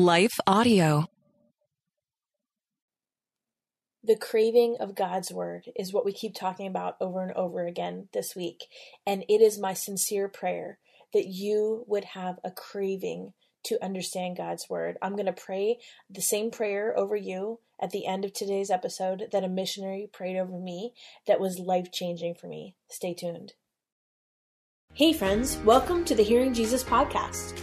Life Audio. The craving of God's Word is what we keep talking about over and over again this week. And it is my sincere prayer that you would have a craving to understand God's Word. I'm going to pray the same prayer over you at the end of today's episode that a missionary prayed over me that was life changing for me. Stay tuned. Hey, friends, welcome to the Hearing Jesus podcast.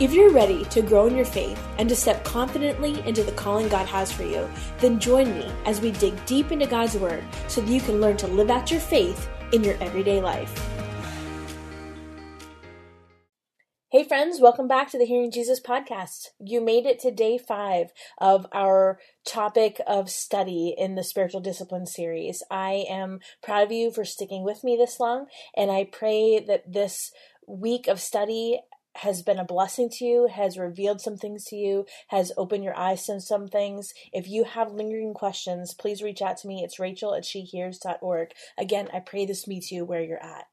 If you're ready to grow in your faith and to step confidently into the calling God has for you, then join me as we dig deep into God's Word so that you can learn to live out your faith in your everyday life. Hey, friends, welcome back to the Hearing Jesus podcast. You made it to day five of our topic of study in the spiritual discipline series. I am proud of you for sticking with me this long, and I pray that this week of study has been a blessing to you, has revealed some things to you, has opened your eyes to some things. If you have lingering questions, please reach out to me. It's rachel at shehears.org. Again, I pray this meets you where you're at.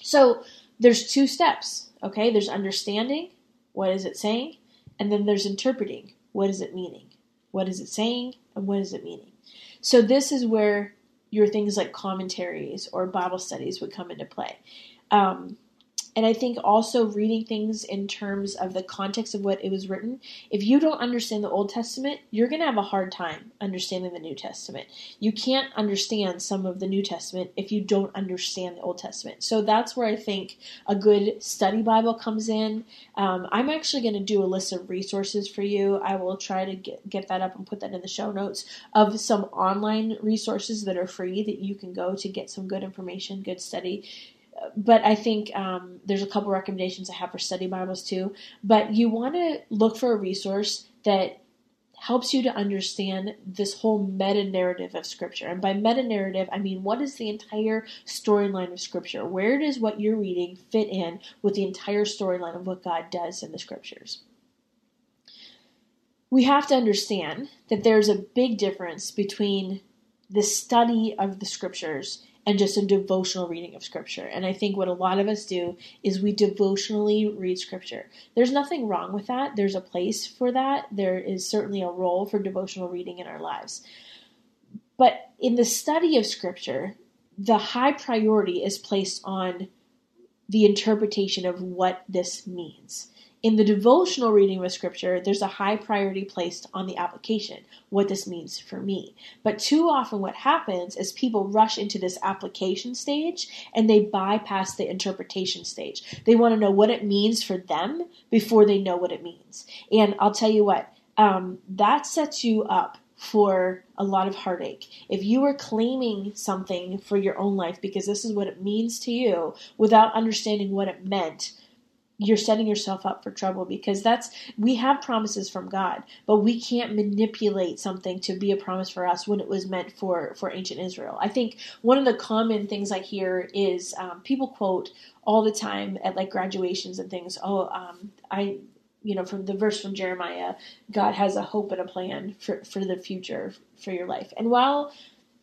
So there's two steps, okay? There's understanding, what is it saying? And then there's interpreting, what is it meaning? What is it saying and what is it meaning? So this is where your things like commentaries or Bible studies would come into play. Um, and I think also reading things in terms of the context of what it was written. If you don't understand the Old Testament, you're going to have a hard time understanding the New Testament. You can't understand some of the New Testament if you don't understand the Old Testament. So that's where I think a good study Bible comes in. Um, I'm actually going to do a list of resources for you. I will try to get, get that up and put that in the show notes of some online resources that are free that you can go to get some good information, good study but I think um, there's a couple recommendations I have for study Bibles too. But you want to look for a resource that helps you to understand this whole meta narrative of Scripture. And by meta narrative, I mean what is the entire storyline of Scripture? Where does what you're reading fit in with the entire storyline of what God does in the Scriptures? We have to understand that there's a big difference between the study of the Scriptures and just a devotional reading of scripture. And I think what a lot of us do is we devotionally read scripture. There's nothing wrong with that. There's a place for that. There is certainly a role for devotional reading in our lives. But in the study of scripture, the high priority is placed on the interpretation of what this means. In the devotional reading of Scripture, there's a high priority placed on the application, what this means for me. But too often, what happens is people rush into this application stage and they bypass the interpretation stage. They want to know what it means for them before they know what it means. And I'll tell you what, um, that sets you up for a lot of heartache. If you are claiming something for your own life because this is what it means to you without understanding what it meant, you're setting yourself up for trouble because that's we have promises from God, but we can't manipulate something to be a promise for us when it was meant for for ancient Israel. I think one of the common things I hear is um, people quote all the time at like graduations and things. Oh, um, I you know from the verse from Jeremiah, God has a hope and a plan for for the future for your life. And while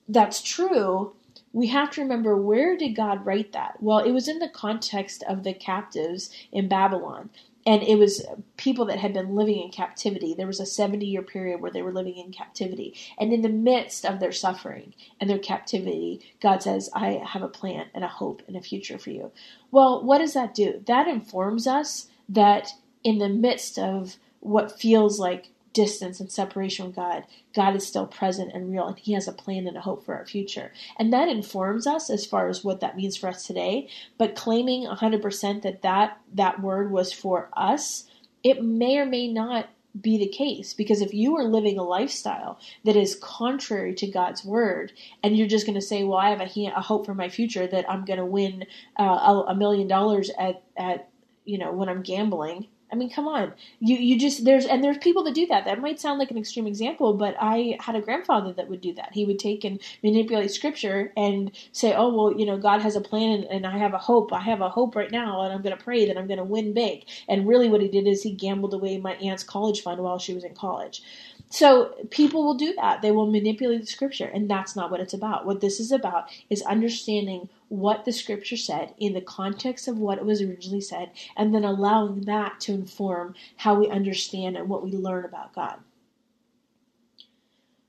that's true, we have to remember where did God write that? Well, it was in the context of the captives in Babylon. And it was people that had been living in captivity. There was a 70 year period where they were living in captivity. And in the midst of their suffering and their captivity, God says, I have a plan and a hope and a future for you. Well, what does that do? That informs us that in the midst of what feels like distance and separation from God, God is still present and real, and He has a plan and a hope for our future. And that informs us as far as what that means for us today. But claiming 100% that that, that word was for us, it may or may not be the case because if you are living a lifestyle that is contrary to God's word and you're just going to say well I have a, a, hope for my future that I'm going to win uh, a, a million dollars at at you know when I'm gambling I mean, come on. You you just there's and there's people that do that. That might sound like an extreme example, but I had a grandfather that would do that. He would take and manipulate scripture and say, "Oh, well, you know, God has a plan and, and I have a hope. I have a hope right now and I'm going to pray that I'm going to win big." And really what he did is he gambled away my aunt's college fund while she was in college. So people will do that. They will manipulate the scripture, and that's not what it's about. What this is about is understanding what the scripture said in the context of what it was originally said, and then allowing that to inform how we understand and what we learn about God.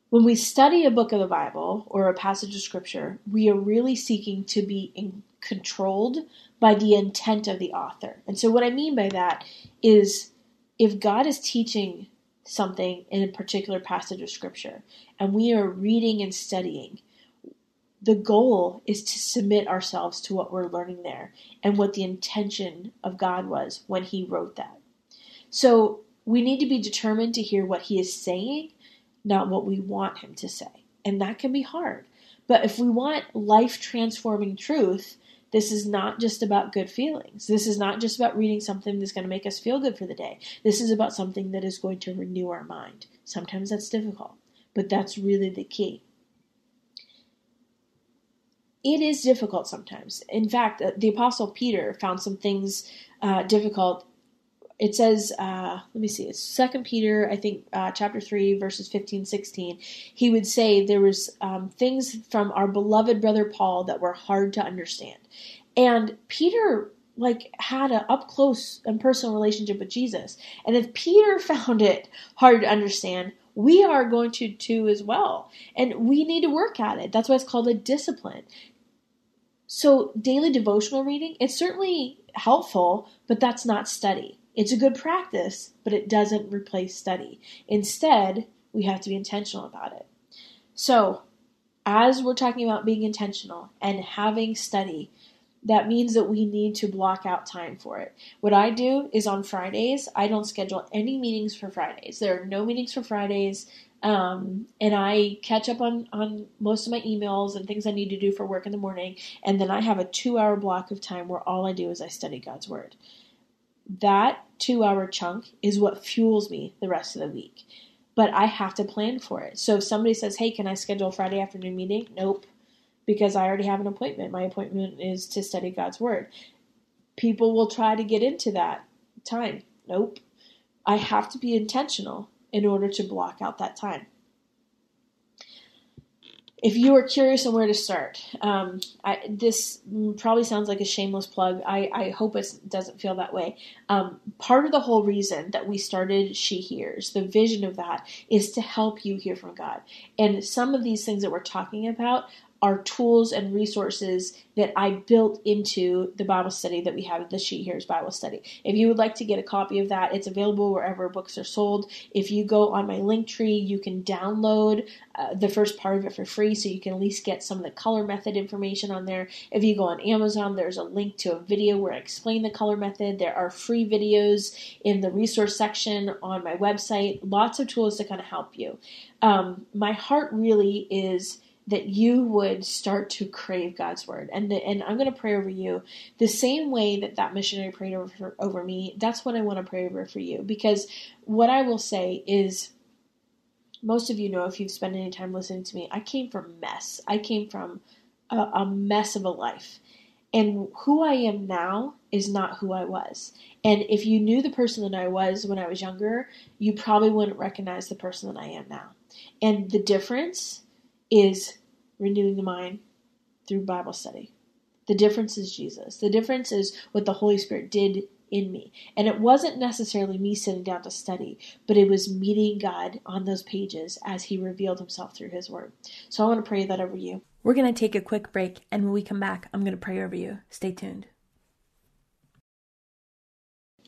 When we study a book of the Bible or a passage of scripture, we are really seeking to be in, controlled by the intent of the author. And so, what I mean by that is if God is teaching something in a particular passage of scripture and we are reading and studying, the goal is to submit ourselves to what we're learning there and what the intention of God was when He wrote that. So we need to be determined to hear what He is saying, not what we want Him to say. And that can be hard. But if we want life transforming truth, this is not just about good feelings. This is not just about reading something that's going to make us feel good for the day. This is about something that is going to renew our mind. Sometimes that's difficult, but that's really the key. It is difficult sometimes. In fact, uh, the Apostle Peter found some things uh, difficult. It says uh, let me see it's second peter i think uh, chapter 3 verses 15 16 he would say there was um, things from our beloved brother paul that were hard to understand. And peter like had an up close and personal relationship with jesus. And if peter found it hard to understand we are going to too as well. And we need to work at it. That's why it's called a discipline so daily devotional reading it's certainly helpful but that's not study it's a good practice, but it doesn't replace study. Instead, we have to be intentional about it. So, as we're talking about being intentional and having study, that means that we need to block out time for it. What I do is on Fridays, I don't schedule any meetings for Fridays. There are no meetings for Fridays. Um, and I catch up on, on most of my emails and things I need to do for work in the morning. And then I have a two hour block of time where all I do is I study God's Word that two hour chunk is what fuels me the rest of the week. But I have to plan for it. So if somebody says, hey, can I schedule a Friday afternoon meeting? Nope, because I already have an appointment. My appointment is to study God's Word. People will try to get into that time. Nope. I have to be intentional in order to block out that time if you are curious on where to start, um, I, this probably sounds like a shameless plug. I, I hope it doesn't feel that way. Um, part of the whole reason that we started She Hears, the vision of that, is to help you hear from God. And some of these things that we're talking about are tools and resources that I built into the Bible study that we have, the She Hears Bible study. If you would like to get a copy of that, it's available wherever books are sold. If you go on my link tree, you can download uh, the first part of it for free so you can at least get some of the color method information on there. If you go on Amazon, there's a link to a video where I explain the color method. There are free videos in the resource section on my website, lots of tools to kind of help you. Um, my heart really is that you would start to crave God's word. And the, and I'm going to pray over you the same way that that missionary prayed over over me. That's what I want to pray over for you because what I will say is most of you know if you've spent any time listening to me, I came from mess. I came from a, a mess of a life. And who I am now is not who I was. And if you knew the person that I was when I was younger, you probably wouldn't recognize the person that I am now. And the difference is renewing the mind through Bible study. The difference is Jesus. The difference is what the Holy Spirit did in me. And it wasn't necessarily me sitting down to study, but it was meeting God on those pages as He revealed Himself through His Word. So I want to pray that over you. We're going to take a quick break, and when we come back, I'm going to pray over you. Stay tuned.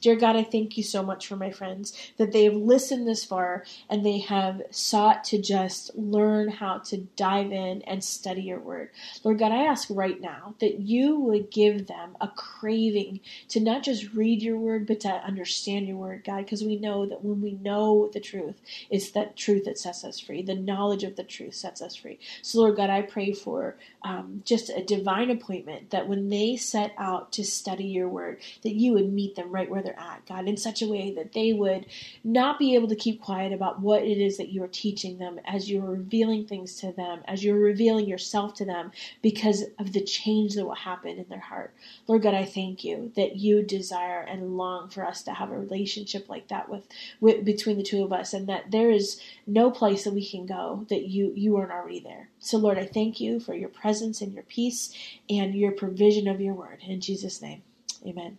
Dear God, I thank you so much for my friends that they have listened this far and they have sought to just learn how to dive in and study your word. Lord God, I ask right now that you would give them a craving to not just read your word, but to understand your word, God, because we know that when we know the truth, it's that truth that sets us free. The knowledge of the truth sets us free. So, Lord God, I pray for um, just a divine appointment that when they set out to study your word, that you would meet them right where they're at, God, in such a way that they would not be able to keep quiet about what it is that you are teaching them as you're revealing things to them, as you're revealing yourself to them because of the change that will happen in their heart. Lord God, I thank you that you desire and long for us to have a relationship like that with, with between the two of us and that there is no place that we can go that you you aren't already there. So Lord, I thank you for your presence and your peace and your provision of your word. In Jesus' name. Amen.